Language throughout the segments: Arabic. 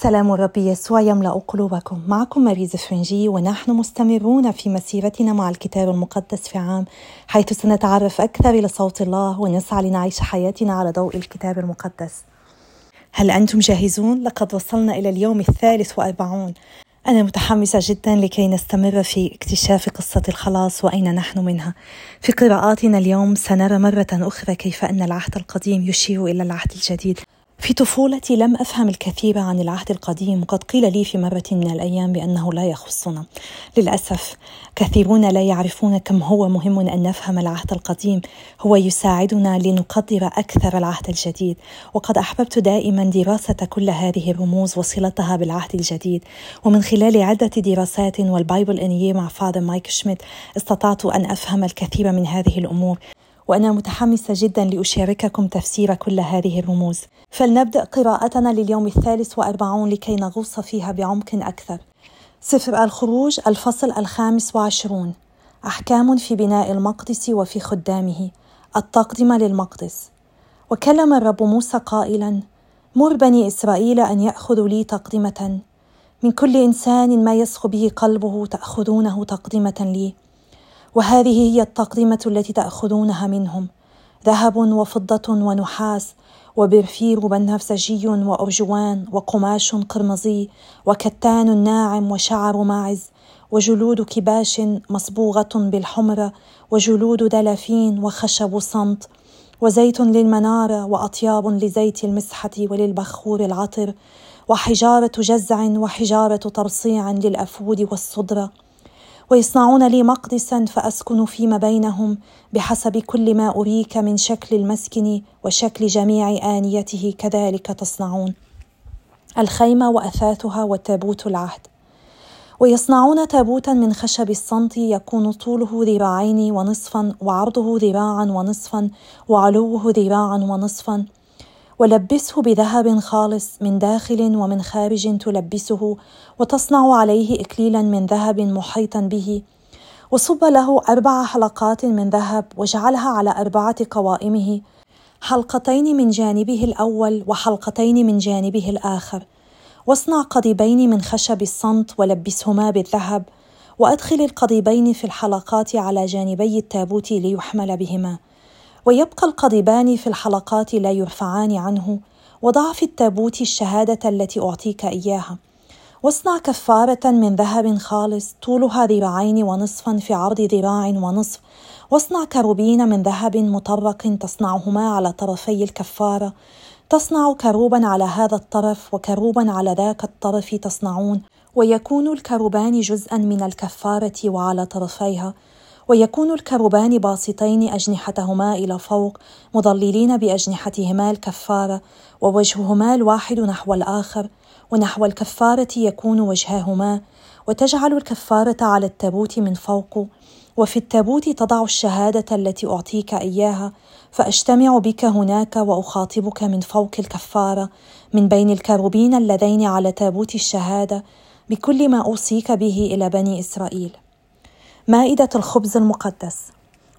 سلام الرب يسوع يملأ قلوبكم معكم ماريز فرنجي ونحن مستمرون في مسيرتنا مع الكتاب المقدس في عام حيث سنتعرف أكثر إلى صوت الله ونسعى لنعيش حياتنا على ضوء الكتاب المقدس هل أنتم جاهزون؟ لقد وصلنا إلى اليوم الثالث وأربعون أنا متحمسة جدا لكي نستمر في اكتشاف قصة الخلاص وأين نحن منها. في قراءاتنا اليوم سنرى مرة أخرى كيف أن العهد القديم يشير إلى العهد الجديد في طفولتي لم أفهم الكثير عن العهد القديم وقد قيل لي في مرة من الأيام بأنه لا يخصنا. للأسف كثيرون لا يعرفون كم هو مهم أن نفهم العهد القديم. هو يساعدنا لنقدر أكثر العهد الجديد. وقد أحببت دائما دراسه كل هذه الرموز وصلتها بالعهد الجديد. ومن خلال عدة دراسات وال Bible in مع Father مايك شميت استطعت أن أفهم الكثير من هذه الأمور. وأنا متحمسة جدا لأشارككم تفسير كل هذه الرموز. فلنبدأ قراءتنا لليوم الثالث وأربعون لكي نغوص فيها بعمق أكثر. سفر الخروج الفصل الخامس وعشرون. أحكام في بناء المقدس وفي خدامه. التقدمة للمقدس. وكلم الرب موسى قائلا مر بني إسرائيل أن يأخذوا لي تقدمة. من كل إنسان ما يسخ به قلبه تأخذونه تقدمة لي. وهذه هي التقدمة التي تأخذونها منهم. ذهب وفضة ونحاس وبرفير بنفسجي وأرجوان وقماش قرمزي وكتان ناعم وشعر ماعز وجلود كباش مصبوغة بالحمره وجلود دلافين وخشب صمت وزيت للمناره وأطياب لزيت المسحة وللبخور العطر وحجارة جزع وحجارة ترصيع للأفود والصدره ويصنعون لي مقدسا فأسكن فيما بينهم بحسب كل ما أريك من شكل المسكن وشكل جميع آنيته كذلك تصنعون. الخيمة وأثاثها وتابوت العهد. ويصنعون تابوتا من خشب الصمت يكون طوله ذراعين ونصفا وعرضه ذراعا ونصفا وعلوه ذراعا ونصفا. ولبسه بذهب خالص من داخل ومن خارج تلبسه وتصنع عليه اكليلا من ذهب محيطا به وصب له أربع حلقات من ذهب واجعلها على أربعة قوائمه حلقتين من جانبه الأول وحلقتين من جانبه الآخر. واصنع قضيبين من خشب الصمت ولبسهما بالذهب وأدخل القضيبين في الحلقات على جانبي التابوت ليحمل بهما. ويبقى القضيبان في الحلقات لا يرفعان عنه وضع في التابوت الشهادة التي أعطيك إياها. واصنع كفارة من ذهب خالص طولها ذراعين ونصفا في عرض ذراع ونصف. واصنع كروبين من ذهب مطرق تصنعهما على طرفي الكفارة. تصنع كروبا على هذا الطرف وكروبا على ذاك الطرف تصنعون. ويكون الكروبان جزءا من الكفارة وعلى طرفيها. ويكون الكربان باسطين أجنحتهما إلى فوق مظللين بأجنحتهما الكفارة ووجههما الواحد نحو الآخر ونحو الكفارة يكون وجهاهما وتجعل الكفارة على التابوت من فوق وفي التابوت تضع الشهادة التي أعطيك إياها فأجتمع بك هناك وأخاطبك من فوق الكفارة من بين الكروبين اللذين على تابوت الشهادة بكل ما أوصيك به إلى بني إسرائيل. مائدة الخبز المقدس.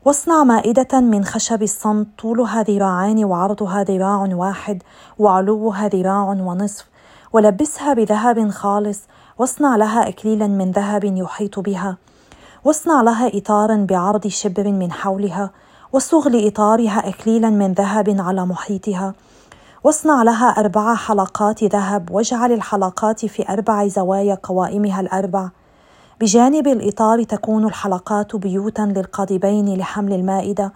واصنع مائدة من خشب الصمت طولها ذراعان وعرضها ذراع واحد وعلوها ذراع ونصف. ولبسها بذهب خالص واصنع لها إكليلا من ذهب يحيط بها. واصنع لها إطارا بعرض شبر من حولها. وصغ لإطارها إكليلا من ذهب على محيطها. واصنع لها أربع حلقات ذهب واجعل الحلقات في أربع زوايا قوائمها الأربع. بجانب الإطار تكون الحلقات بيوتا للقضيبين لحمل المائدة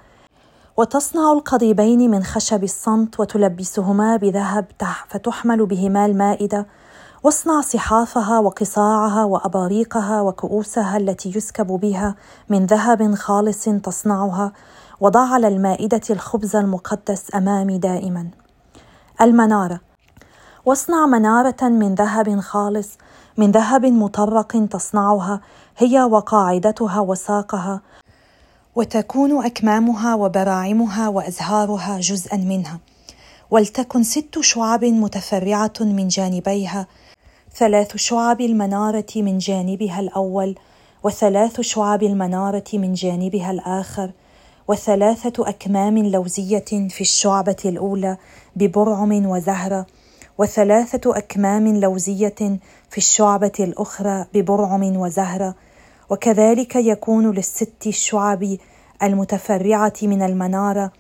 وتصنع القضيبين من خشب الصمت وتلبسهما بذهب فتحمل بهما المائدة. واصنع صحافها وقصاعها وأباريقها وكؤوسها التي يسكب بها من ذهب خالص تصنعها وضع على المائدة الخبز المقدس أمامي دائما. المنارة. واصنع منارة من ذهب خالص من ذهب مطرق تصنعها هي وقاعدتها وساقها. وتكون أكمامها وبراعمها وأزهارها جزءا منها. ولتكن ست شعب متفرعة من جانبيها ثلاث شعب المنارة من جانبها الأول وثلاث شعب المنارة من جانبها الآخر وثلاثة أكمام لوزية في الشعبة الأولى ببرعم وزهرة. وثلاثة أكمام لوزية في الشعبة الأخرى ببرعم وزهرة وكذلك يكون للست الشعب المتفرعة من المنارة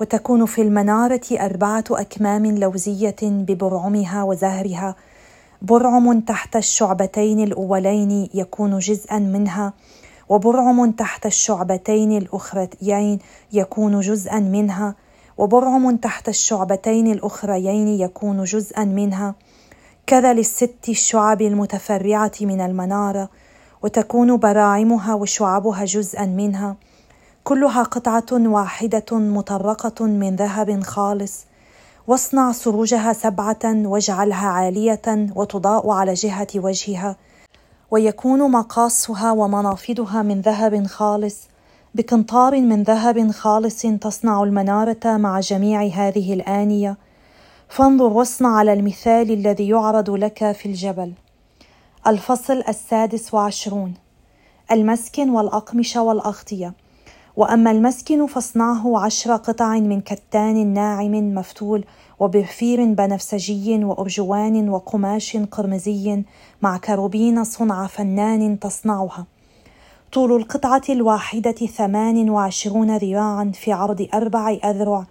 وتكون في المنارة أربعة أكمام لوزية ببرعمها وزهرها برعم تحت الشعبتين الأولين يكون جزءا منها وبرعم تحت الشعبتين الأخريين يكون جزءا منها وبرعم تحت الشعبتين الأخريين يكون جزءا منها. كذا للست الشعب المتفرعة من المنارة وتكون براعمها وشعبها جزءا منها. كلها قطعة واحدة مطرقة من ذهب خالص. واصنع سروجها سبعة واجعلها عالية وتضاء على جهة وجهها. ويكون مقاصها ومنافذها من ذهب خالص. بقنطار من ذهب خالص تصنع المنارة مع جميع هذه الآنية. فانظر واصنع على المثال الذي يعرض لك في الجبل. الفصل السادس وعشرون. المسكن والأقمشة والأغطية. وأما المسكن فاصنعه عشر قطع من كتان ناعم مفتول وبرفير بنفسجي وأرجوان وقماش قرمزي مع كروبين صنع فنان تصنعها. طول القطعة الواحدة ثمان وعشرون ذراعا في عرض أربع أذرع.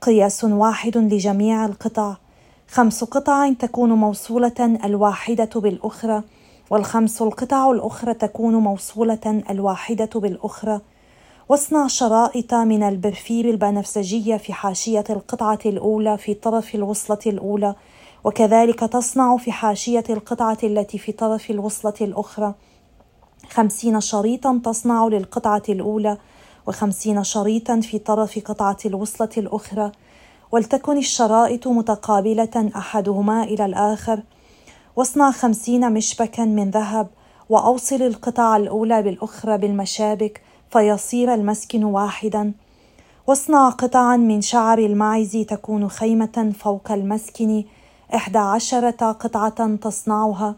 قياس واحد لجميع القطع. خمس قطع تكون موصولة الواحدة بالأخرى والخمس القطع الأخرى تكون موصولة الواحدة بالأخرى. واصنع شرائط من البرفير البنفسجية في حاشية القطعة الأولى في طرف الوصلة الأولى وكذلك تصنع في حاشية القطعة التي في طرف الوصلة الأخرى. خمسين شريطا تصنع للقطعة الأولى وخمسين شريطا في طرف قطعة الوصلة الأخرى. ولتكن الشرائط متقابلة أحدهما إلى الآخر. واصنع خمسين مشبكا من ذهب وأوصل القطع الأولى بالأخرى بالمشابك فيصير المسكن واحدا. واصنع قطعا من شعر الماعز تكون خيمة فوق المسكن إحدى عشرة قطعة تصنعها.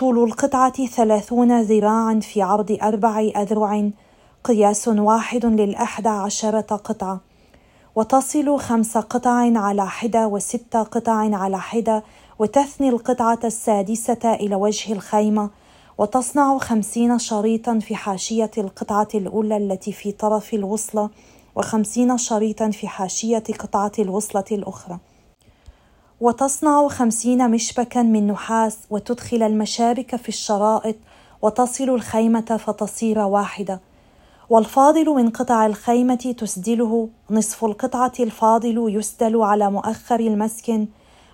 طول القطعة ثلاثون ذراعا في عرض أربع أذرع. قياس واحد للأحدى عشرة قطعة. وتصل خمس قطع على حدة وست قطع على حدة وتثني القطعة السادسة إلى وجه الخيمة. وتصنع خمسين شريطا في حاشية القطعة الأولى التي في طرف الوصلة وخمسين شريطا في حاشية قطعة الوصلة الأخرى. وتصنع خمسين مشبكا من نحاس وتدخل المشابك في الشرائط وتصل الخيمة فتصير واحدة. والفاضل من قطع الخيمة تسدله نصف القطعة الفاضل يسدل على مؤخر المسكن.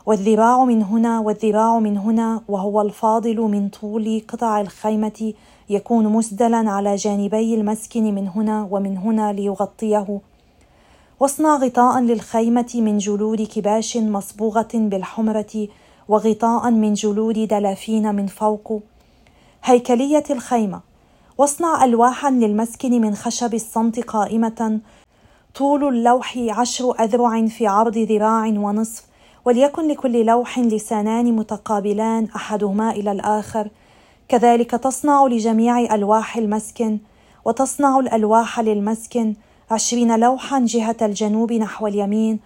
والذراع من هنا والذراع من هنا وهو الفاضل من طول قطع الخيمة يكون مسدلا على جانبي المسكن من هنا ومن هنا ليغطيه. واصنع غطاء للخيمة من جلود كباش مصبوغة بالحمرة وغطاء من جلود دلافين من فوق هيكلية الخيمة. واصنع ألواحا للمسكن من خشب الصمت قائمة طول اللوح عشر أذرع في عرض ذراع ونصف وليكن لكل لوح لسانان متقابلان أحدهما إلى الآخر. كذلك تصنع لجميع ألواح المسكن وتصنع الألواح للمسكن عشرين لوحا جهة الجنوب نحو اليمين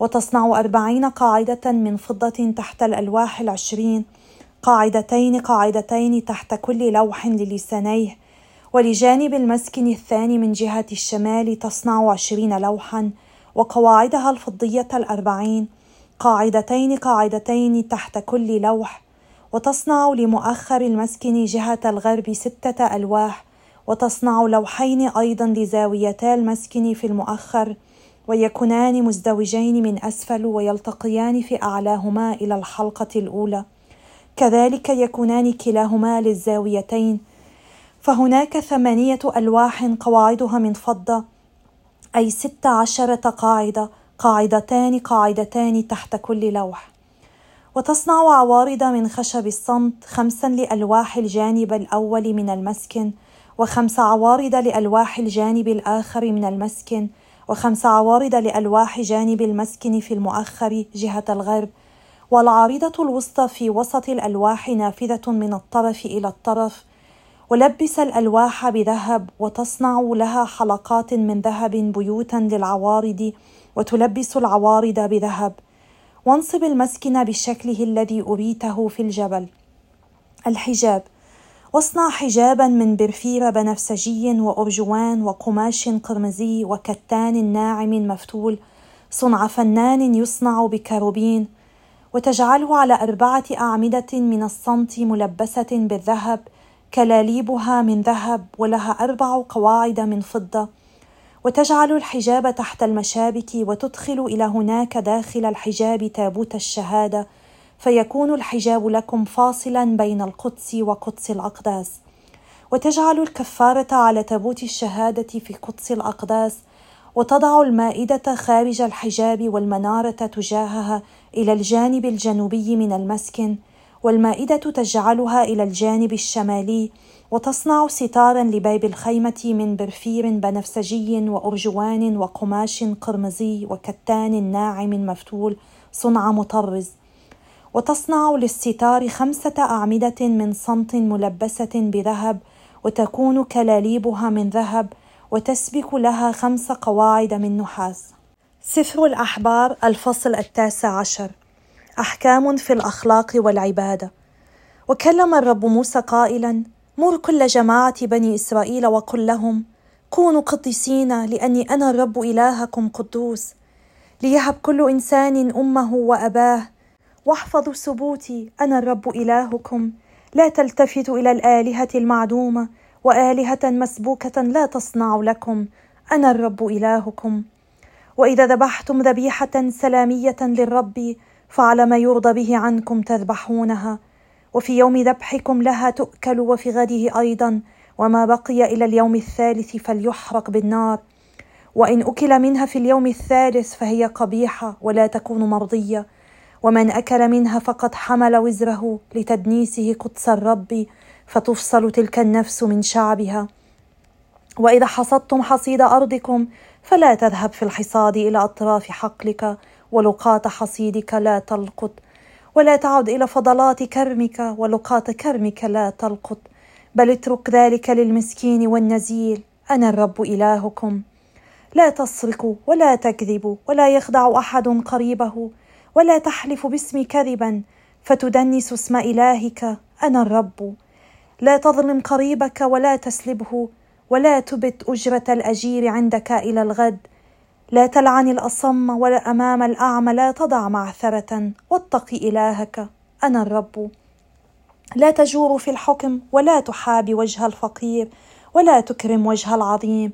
وتصنع أربعين قاعدة من فضة تحت الألواح العشرين قاعدتين قاعدتين تحت كل لوح للسانيه ولجانب المسكن الثاني من جهة الشمال تصنع عشرين لوحا وقواعدها الفضية الأربعين قاعدتين قاعدتين تحت كل لوح وتصنع لمؤخر المسكن جهة الغرب ستة ألواح وتصنع لوحين أيضا لزاويتا المسكن في المؤخر ويكونان مزدوجين من أسفل ويلتقيان في أعلاهما إلى الحلقة الأولى. كذلك يكونان كلاهما للزاويتين. فهناك ثمانية ألواح قواعدها من فضة أي ست عشرة قاعدة قاعدتان قاعدتان تحت كل لوح. وتصنع عوارض من خشب الصمت خمسا لألواح الجانب الأول من المسكن وخمس عوارض لألواح الجانب الآخر من المسكن وخمس عوارض لألواح جانب المسكن في المؤخر جهة الغرب. والعارضة الوسطى في وسط الألواح نافذة من الطرف إلى الطرف. ولبس الألواح بذهب وتصنع لها حلقات من ذهب بيوتا للعوارض وتلبس العوارض بذهب. وانصب المسكن بشكله الذي أريته في الجبل. الحجاب. واصنع حجابا من برفير بنفسجي وأرجوان وقماش قرمزي وكتان ناعم مفتول صنع فنان يصنع بكروبين. وتجعله على أربعة أعمدة من الصمت ملبسة بالذهب كلاليبها من ذهب ولها أربع قواعد من فضة. وتجعل الحجاب تحت المشابك وتدخل إلى هناك داخل الحجاب تابوت الشهادة. فيكون الحجاب لكم فاصلا بين القدس وقدس الأقداس. وتجعل الكفارة على تابوت الشهادة في قدس الأقداس وتضع المائدة خارج الحجاب والمنارة تجاهها إلى الجانب الجنوبي من المسكن والمائدة تجعلها إلى الجانب الشمالي وتصنع ستارا لباب الخيمة من برفير بنفسجي وأرجوان وقماش قرمزي وكتان ناعم مفتول صنع مطرز. وتصنع للستار خمسة أعمدة من صمت ملبسة بذهب وتكون كلاليبها من ذهب وتسبك لها خمس قواعد من نحاس. سفر الأحبار الفصل التاسع عشر. أحكام في الأخلاق والعبادة. وكلم الرب موسى قائلا مر كل جماعة بني إسرائيل وقل لهم كونوا قديسين لأني أنا الرب إلهكم قدوس. ليهب كل إنسان أمه وأباه واحفظوا سبوتي أنا الرب إلهكم. لا تلتفتوا إلى الآلهة المعدومة وآلهة مسبوكة لا تصنع لكم. أنا الرب إلهكم. وإذا ذبحتم ذبيحة سلامية للرب فعلى ما يرضى به عنكم تذبحونها. وفي يوم ذبحكم لها تؤكل وفي غده أيضا. وما بقي إلى اليوم الثالث فليحرق بالنار. وإن أكل منها في اليوم الثالث فهي قبيحة ولا تكون مرضية. ومن أكل منها فقد حمل وزره لتدنيسه قدس الرب فتفصل تلك النفس من شعبها. وإذا حصدتم حصيد أرضكم فلا تذهب في الحصاد إلى أطراف حقلك ولقاط حصيدك لا تلقط. ولا تعد إلى فضلات كرمك ولقاط كرمك لا تلقط. بل اترك ذلك للمسكين والنزيل أنا الرب إلهكم. لا تسرقوا ولا تكذبوا ولا يخدع أحد قريبه. ولا تحلف باسمي كذبا فتدنس اسم إلهك. أنا الرب. لا تظلم قريبك ولا تسلبه ولا تبت أجرة الأجير عندك إلى الغد. لا تلعن الأصم ولا أمام الأعمى لا تضع معثرة واتق إلهك. أنا الرب. لا تجور في الحكم ولا تحابي وجه الفقير ولا تكرم وجه العظيم.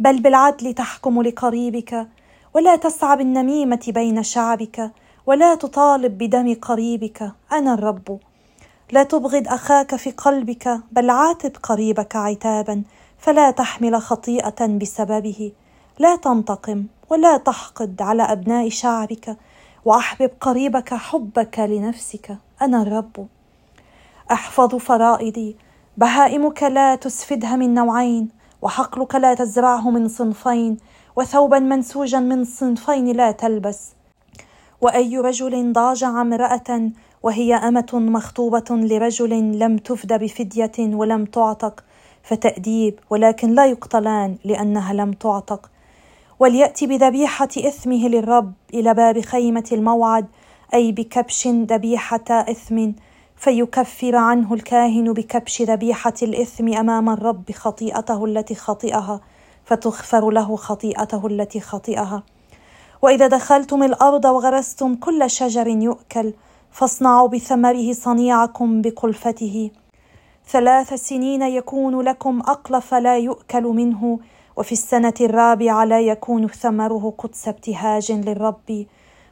بل بالعدل تحكم لقريبك ولا تسعى بالنميمة بين شعبك. ولا تطالب بدم قريبك. أنا الرب. لا تبغض أخاك في قلبك بل عاتب قريبك عتابا فلا تحمل خطيئة بسببه. لا تنتقم ولا تحقد على أبناء شعبك وأحبب قريبك حبك لنفسك. أنا الرب. أحفظ فرائضي. بهائمك لا تسفدها من نوعين وحقلك لا تزرعه من صنفين وثوبا منسوجا من صنفين لا تلبس. وأي رجل ضاجع امرأة وهي أمة مخطوبة لرجل لم تفد بفدية ولم تعتق فتأديب ولكن لا يقتلان لأنها لم تعتق. وليأتي بذبيحة إثمه للرب إلى باب خيمة الموعد أي بكبش ذبيحة إثم فيكفر عنه الكاهن بكبش ذبيحة الإثم أمام الرب خطيئته التي خطئها فتغفر له خطيئته التي خطئها. وإذا دخلتم الأرض وغرستم كل شجر يؤكل فاصنعوا بثمره صنيعكم بقلفته. ثلاث سنين يكون لكم أقلف لا يؤكل منه وفي السنة الرابعة لا يكون ثمره قدس ابتهاج للرب.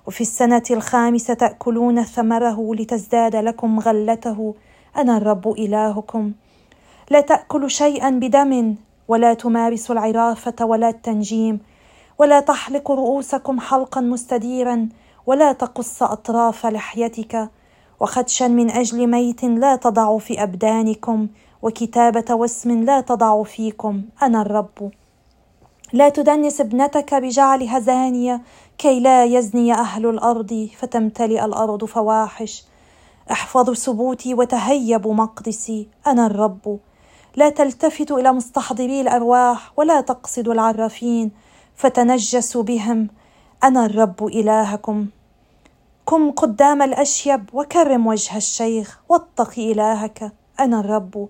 وفي السنة الخامسة تأكلون ثمره لتزداد لكم غلته. أنا الرب إلهكم. لا تأكل شيئا بدم ولا تمارس العرافة ولا التنجيم. ولا تحلق رؤوسكم حلقا مستديرا ولا تقص أطراف لحيتك. وخدشا من أجل ميت لا تضع في أبدانكم وكتابة واسم لا تضع فيكم. أنا الرب. لا تدنس ابنتك بجعلها زانيه كي لا يزني أهل الأرض فتمتلئ الأرض فواحش. احفظوا سبوتي وتهيبوا مقدسي. أنا الرب. لا تلتفتوا إلى مستحضري الأرواح ولا تقصدوا العرافين. فتنجسوا بهم. أنا الرب إلهكم. قم قدام الأشيب وكرم وجه الشيخ واتق إلهك. أنا الرب.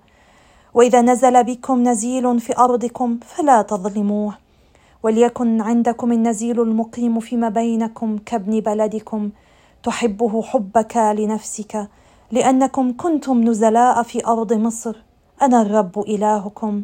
وإذا نزل بكم نزيل في أرضكم فلا تظلموه. وليكن عندكم النزيل المقيم فيما بينكم كابن بلدكم. تحبه حبك لنفسك لأنكم كنتم نزلاء في أرض مصر. أنا الرب إلهكم.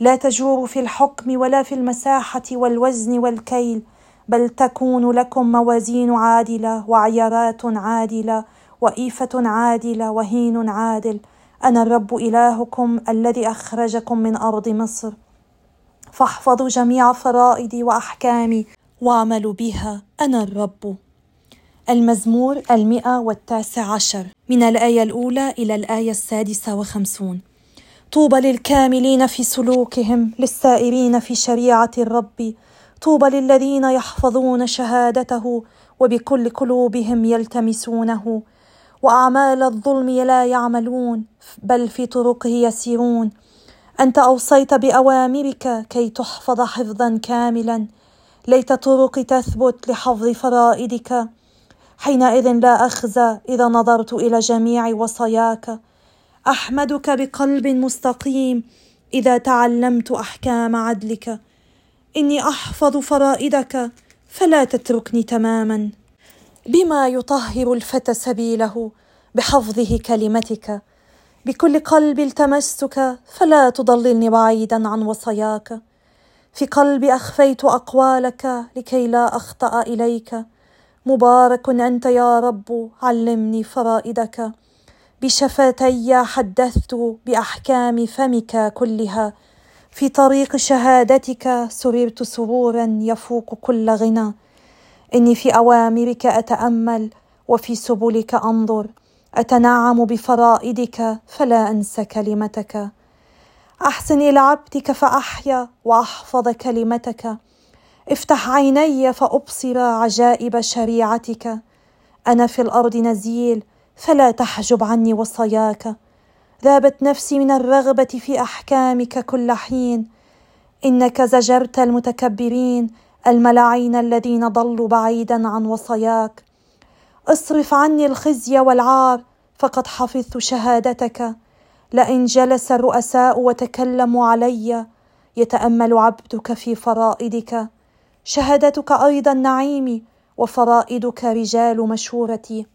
لا تجور في الحكم ولا في المساحة والوزن والكيل بل تكون لكم موازين عادلة وعيارات عادلة وإيفة عادلة وهين عادل. أنا الرب إلهكم الذي أخرجكم من أرض مصر. فاحفظوا جميع فرائدي وأحكامي واعملوا بها. أنا الرب. المزمور المئة والتاسع عشر من الآية الأولى إلى الآية السادسة وخمسون. طوبى للكاملين في سلوكهم للسائرين في شريعة الرب. طوبى للذين يحفظون شهادته وبكل قلوبهم يلتمسونه. وأعمال الظلم لا يعملون بل في طرقه يسيرون. أنت أوصيت بأوامرك كي تحفظ حفظا كاملا. ليت طرقي تثبت لحفظ فرائدك. حينئذ لا أخزى إذا نظرت إلى جميع وصاياك. أحمدك بقلب مستقيم إذا تعلمت أحكام عدلك. إني أحفظ فرائدك فلا تتركني تماما. بما يطهر الفتى سبيله بحفظه كلمتك. بكل قلبي التمستك فلا تضللني بعيدا عن وصاياك في قلبي أخفيت أقوالك لكي لا أخطأ إليك. مبارك أنت يا رب علمني فرائدك. بشفتي حدثت بأحكام فمك كلها. في طريق شهادتك سررت سرورا يفوق كل غنى. إني في أوامرك أتأمل وفي سبلك أنظر. أتنعم بفرائدك فلا انسى كلمتك. أحسن إلى عبدك فأحيا وأحفظ كلمتك. افتح عيني فأبصر عجائب شريعتك. أنا في الأرض نزيل فلا تحجب عني وصاياك ذابت نفسي من الرغبة في أحكامك كل حين. إنك زجرت المتكبرين الملاعين الذين ضلوا بعيدا عن وصاياك اصرف عني الخزي والعار فقد حفظت شهادتك. لئن جلس الرؤساء وتكلموا علي يتأمل عبدك في فرائدك. شهادتك أيضا نعيمي وفرائدك رجال مشورتي.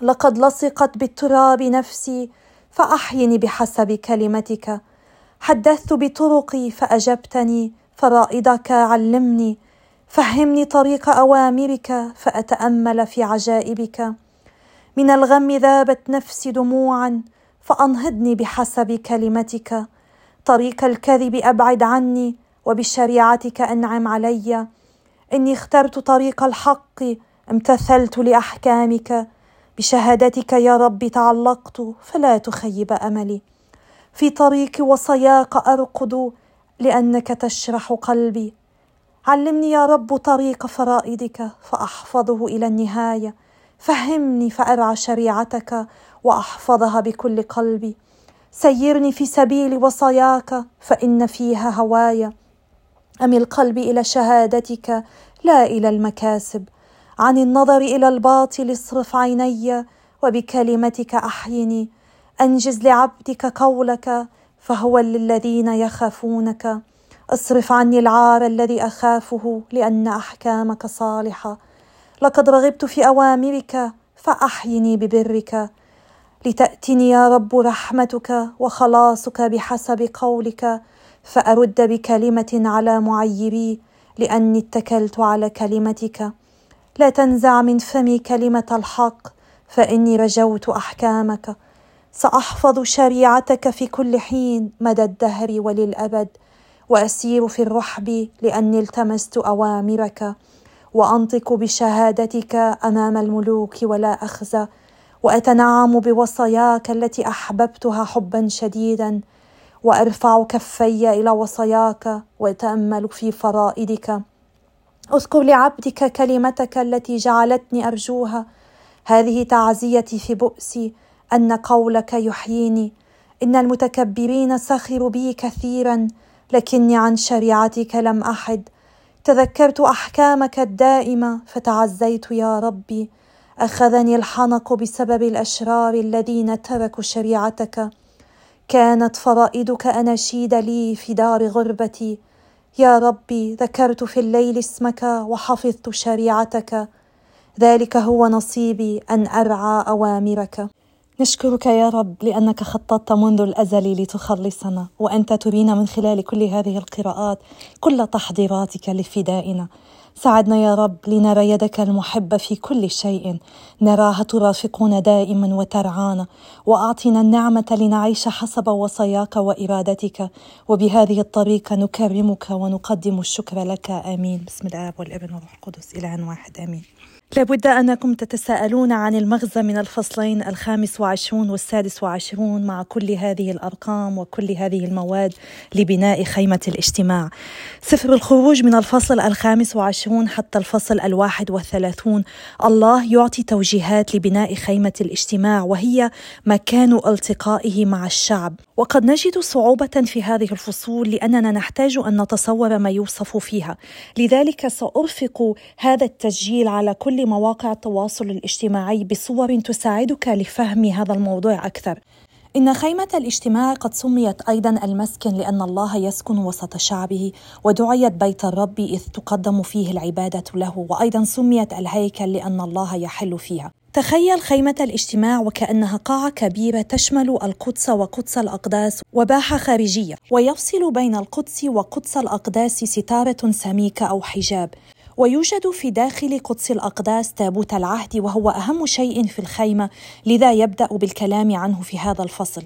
لقد لصقت بالتراب نفسي فأحيني بحسب كلمتك. حدثت بطرقي فأجبتني فرائدك علمني. فهمني طريق أوامرك فأتأمل في عجائبك. من الغم ذابت نفسي دموعا فأنهضني بحسب كلمتك. طريق الكذب أبعد عني وبشريعتك أنعم علي. إني اخترت طريق الحق امتثلت لأحكامك. بشهادتك يا رب تعلقت فلا تخيب أملي. في طريق وصاياك أرقد لأنك تشرح قلبي. علمني يا رب طريق فرائدك فأحفظه إلى النهاية. فهمني فأرعى شريعتك وأحفظها بكل قلبي. سيرني في سبيل وصاياك فإن فيها هوايا. امل قلبي إلى شهادتك لا إلى المكاسب. عن النظر إلى الباطل اصرف عيني وبكلمتك أحيني. أنجز لعبدك قولك فهو للذين يخافونك. أصرف عني العار الذي أخافه لأن أحكامك صالحة. لقد رغبت في أوامرك فأحيني ببرك. لتأتني يا رب رحمتك وخلاصك بحسب قولك فأرد بكلمة على معيري لأني اتكلت على كلمتك. لا تنزع من فمي كلمة الحق فإني رجوت أحكامك. سأحفظ شريعتك في كل حين مدى الدهر وللأبد وأسير في الرحب لأني التمست أوامرك وأنطق بشهادتك أمام الملوك ولا أخزى وأتنعم بوصاياك التي أحببتها حبا شديدا وأرفع كفي إلى وصاياك وأتأمل في فرائدك. أذكر لعبدك كلمتك التي جعلتني أرجوها. هذه تعزيتي في بؤسي أن قولك يحييني. إن المتكبرين سخروا بي كثيرا لكني عن شريعتك لم أحد. تذكرت أحكامك الدائمة فتعزيت يا ربي. أخذني الحنق بسبب الأشرار الذين تركوا شريعتك. كانت فرائدك اناشيد لي في دار غربتي. يا ربي ذكرت في الليل اسمك وحفظت شريعتك. ذلك هو نصيبي أن أرعى أوامرك. نشكرك يا رب لأنك خططت منذ الأزل لتخلصنا وأنت ترينا من خلال كل هذه القراءات كل تحضيراتك لفدائنا. ساعدنا يا رب لنرى يدك المحبه في كل شيء. نراها ترافقنا دائما وترعانا وأعطنا النعمة لنعيش حسب وصاياك وإرادتك. وبهذه الطريقة نكرمك ونقدم الشكر لك. آمين. بسم الاب والابن والروح القدس إلى ان واحد. آمين. لابد أنكم تتساءلون عن المغزى من الفصلين الخامس وعشرون والسادس وعشرون مع كل هذه الأرقام وكل هذه المواد لبناء خيمة الاجتماع. سفر الخروج من الفصل الخامس وعشرون حتى الفصل الواحد والثلاثون الله يعطي توجيهات لبناء خيمة الاجتماع وهي مكان التقائه مع الشعب. وقد نجد صعوبة في هذه الفصول لأننا نحتاج أن نتصور ما يوصف فيها. لذلك سأرفق هذا التسجيل على كل كل مواقع التواصل الاجتماعي بصور تساعدك لفهم هذا الموضوع أكثر. إن خيمة الاجتماع قد سميت أيضا المسكن لأن الله يسكن وسط شعبه ودعيت بيت الرب إذ تقدم فيه العبادة له وأيضا سميت الهيكل لأن الله يحل فيها. تخيل خيمة الاجتماع وكأنها قاعة كبيرة تشمل القدس وقدس الأقداس وباحة خارجية ويفصل بين القدس وقدس الأقداس ستارة سميكة أو حجاب. ويوجد في داخل قدس الأقداس تابوت العهد وهو أهم شيء في الخيمة لذا يبدأ بالكلام عنه في هذا الفصل.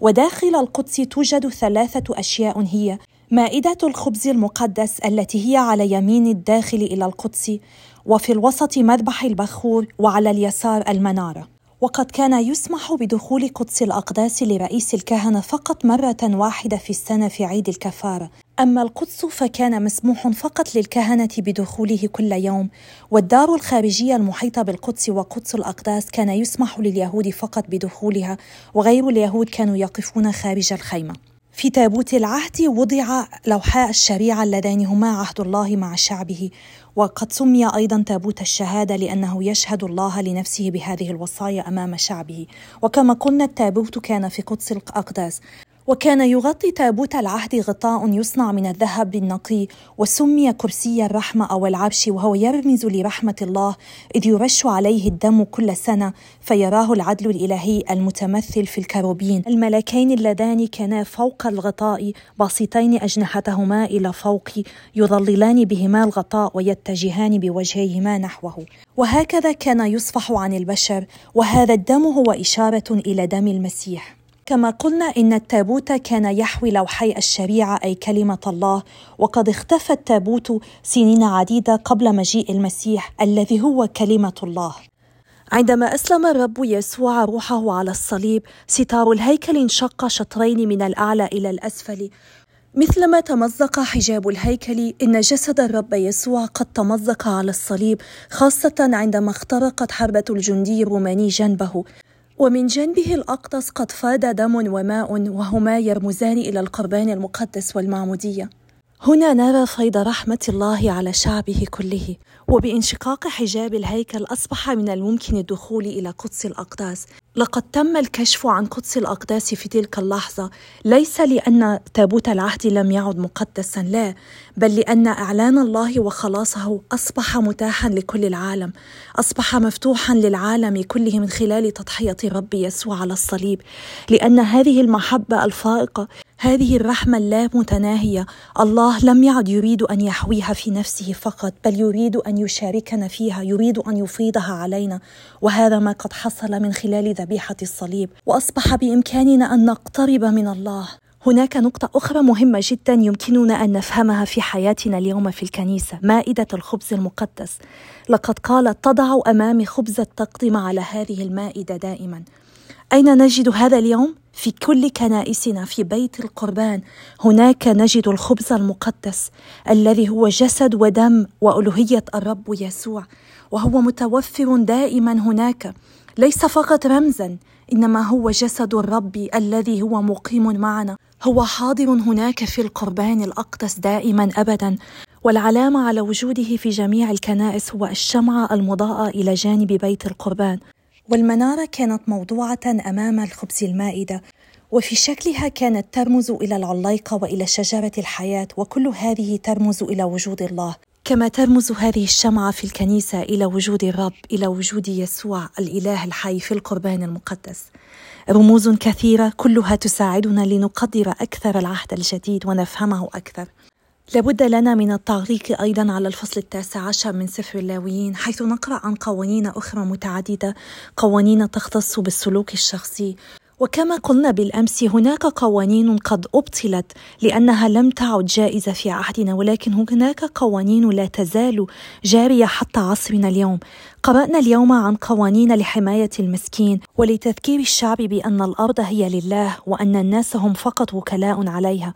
وداخل القدس توجد ثلاثة أشياء هي مائدة الخبز المقدس التي هي على يمين الداخل إلى القدس وفي الوسط مذبح البخور وعلى اليسار المنارة. وقد كان يسمح بدخول قدس الأقداس لرئيس الكهنة فقط مرة واحدة في السنة في عيد الكفارة. أما القدس فكان مسموح فقط للكهنة بدخوله كل يوم والدار الخارجية المحيطة بالقدس وقدس الأقداس كان يسمح لليهود فقط بدخولها وغير اليهود كانوا يقفون خارج الخيمة. في تابوت العهد وضع لوحاء الشريعة اللذان هما عهد الله مع شعبه وقد سمي أيضا تابوت الشهادة لأنه يشهد الله لنفسه بهذه الوصايا أمام شعبه. وكما قلنا التابوت كان في قدس الأقداس. وكان يغطي تابوت العهد غطاء يصنع من الذهب النقي وسمي كرسي الرحمة أو العرش وهو يرمز لرحمة الله إذ يرش عليه الدم كل سنة فيراه العدل الإلهي المتمثل في الكروبين. الملكين اللذان كانا فوق الغطاء باسطين أجنحتهما إلى فوق يظللان بهما الغطاء ويتجهان بوجهيهما نحوه. وهكذا كان يصفح عن البشر وهذا الدم هو إشارة إلى دم المسيح. كما قلنا إن التابوت كان يحوي لوحي الشريعة أي كلمة الله وقد اختفى التابوت سنين عديدة قبل مجيء المسيح الذي هو كلمة الله. عندما أسلم الرب يسوع روحه على الصليب ستار الهيكل انشق شطرين من الأعلى إلى الأسفل. مثلما تمزق حجاب الهيكل إن جسد الرب يسوع قد تمزق على الصليب خاصة عندما اخترقت حربة الجندي الروماني جنبه. ومن جنبه الأقدس قد فاد دم وماء وهما يرمزان إلى القربان المقدس والمعمودية. هنا نرى فيض رحمة الله على شعبه كله وبانشقاق حجاب الهيكل أصبح من الممكن الدخول إلى قدس الأقداس. لقد تم الكشف عن قدس الأقداس في تلك اللحظة. ليس لأن تابوت العهد لم يعد مقدسا لا بل لأن إعلان الله وخلاصه أصبح متاحا لكل العالم. أصبح مفتوحا للعالم كله من خلال تضحية الرب يسوع على الصليب. لأن هذه المحبة الفائقة هذه الرحمة اللامتناهية الله لم يعد يريد أن يحويها في نفسه فقط بل يريد أن يشاركنا فيها يريد أن يفيضها علينا. وهذا ما قد حصل من خلال ذبيحة الصليب. وأصبح بإمكاننا أن نقترب من الله. هناك نقطة أخرى مهمة جدا يمكننا أن نفهمها في حياتنا اليوم في الكنيسة مائدة الخبز المقدس. لقد قال تضع أمامي خبز التقدمة على هذه المائدة دائما. أين نجد هذا اليوم؟ في كل كنائسنا في بيت القربان هناك نجد الخبز المقدس الذي هو جسد ودم وألوهية الرب يسوع وهو متوفر دائما هناك. ليس فقط رمزا إنما هو جسد الرب الذي هو مقيم معنا. هو حاضر هناك في القربان الأقدس دائما ابدا والعلامة على وجوده في جميع الكنائس هو الشمعة المضاءة إلى جانب بيت القربان. والمنارة كانت موضوعة أمام الخبز المائدة وفي شكلها كانت ترمز إلى العليقه وإلى شجرة الحياة وكل هذه ترمز إلى وجود الله كما ترمز هذه الشمعة في الكنيسة إلى وجود الرب، إلى وجود يسوع الإله الحي في القربان المقدس. رموز كثيرة كلها تساعدنا لنقدر أكثر العهد الجديد ونفهمه أكثر. لابد لنا من التعليق أيضا على الفصل التاسع عشر من سفر اللاويين حيث نقرأ عن قوانين أخرى متعددة قوانين تختص بالسلوك الشخصي. وكما قلنا بالأمس هناك قوانين قد أبطلت لأنها لم تعد جائزة في عهدنا ولكن هناك قوانين لا تزال جارية حتى عصرنا اليوم. قرأنا اليوم عن قوانين لحماية المسكين ولتذكير الشعب بأن الأرض هي لله وأن الناس هم فقط وكلاء عليها.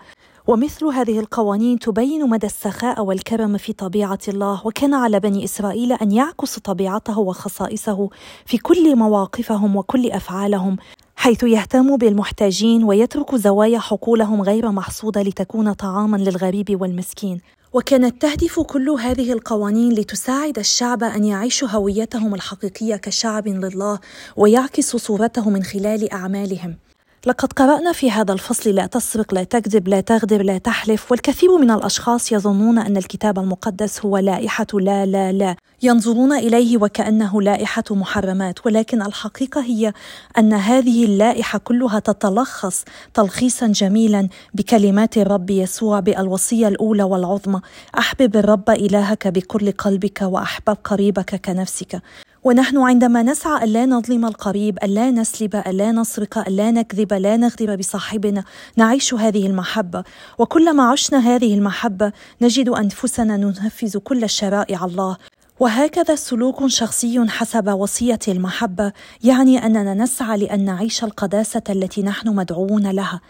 ومثل هذه القوانين تبين مدى السخاء والكرم في طبيعة الله وكان على بني إسرائيل أن يعكسوا طبيعته وخصائصه في كل مواقفهم وكل أفعالهم حيث يهتم بالمحتاجين ويترك زوايا حقولهم غير محصودة لتكون طعاما للغريب والمسكين. وكانت تهدف كل هذه القوانين لتساعد الشعب أن يعيشوا هويتهم الحقيقية كشعب لله ويعكسوا صورته من خلال أعمالهم. لقد قرأنا في هذا الفصل لا تسرق لا تكذب لا تغدر لا تحلف والكثير من الأشخاص يظنون أن الكتاب المقدس هو لائحة لا لا لا. ينظرون إليه وكأنه لائحة محرمات ولكن الحقيقة هي أن هذه اللائحة كلها تتلخص تلخيصا جميلا بكلمات الرب يسوع بالوصية الأولى والعظمى أحبب الرب إلهك بكل قلبك وأحبب قريبك كنفسك. ونحن عندما نسعى ألا نظلم القريب ألا نسلب ألا نسرق ألا نكذب لا نغدر بصاحبنا نعيش هذه المحبة. وكلما عشنا هذه المحبة نجد أنفسنا ننفذ كل شرائع الله. وهكذا سلوك شخصي حسب وصية المحبة يعني أننا نسعى لأن نعيش القداسة التي نحن مدعوون لها.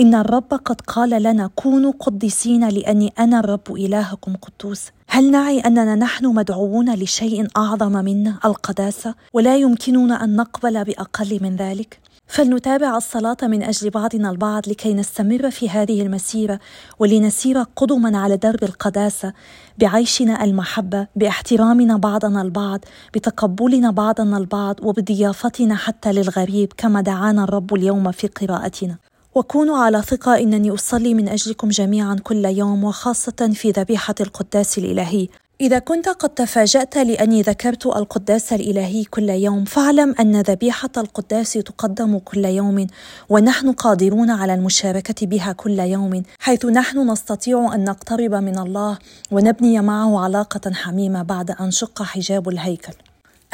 إن الرب قد قال لنا كونوا قديسين لأني أنا الرب إلهكم قدوس. هل نعي أننا نحن مدعوون لشيء أعظم منا القداسة ولا يمكننا أن نقبل بأقل من ذلك؟ فلنتابع الصلاة من أجل بعضنا البعض لكي نستمر في هذه المسيرة ولنسير قدما على درب القداسة بعيشنا المحبة باحترامنا بعضنا البعض بتقبلنا بعضنا البعض وبضيافتنا حتى للغريب كما دعانا الرب اليوم في قراءتنا. وكونوا على ثقة إنني أصلي من أجلكم جميعا كل يوم وخاصة في ذبيحة القداس الإلهي. إذا كنت قد تفاجأت لأني ذكرت القداس الإلهي كل يوم فاعلم أن ذبيحة القداس تقدم كل يوم ونحن قادرون على المشاركة بها كل يوم حيث نحن نستطيع أن نقترب من الله ونبني معه علاقة حميمة بعد أن شق حجاب الهيكل.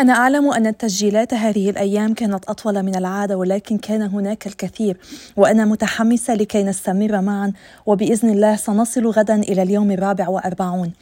أنا أعلم أن التسجيلات هذه الأيام كانت أطول من العادة ولكن كان هناك الكثير وأنا متحمسة لكي نستمر معا وبإذن الله سنصل غدا إلى اليوم الرابع وأربعون.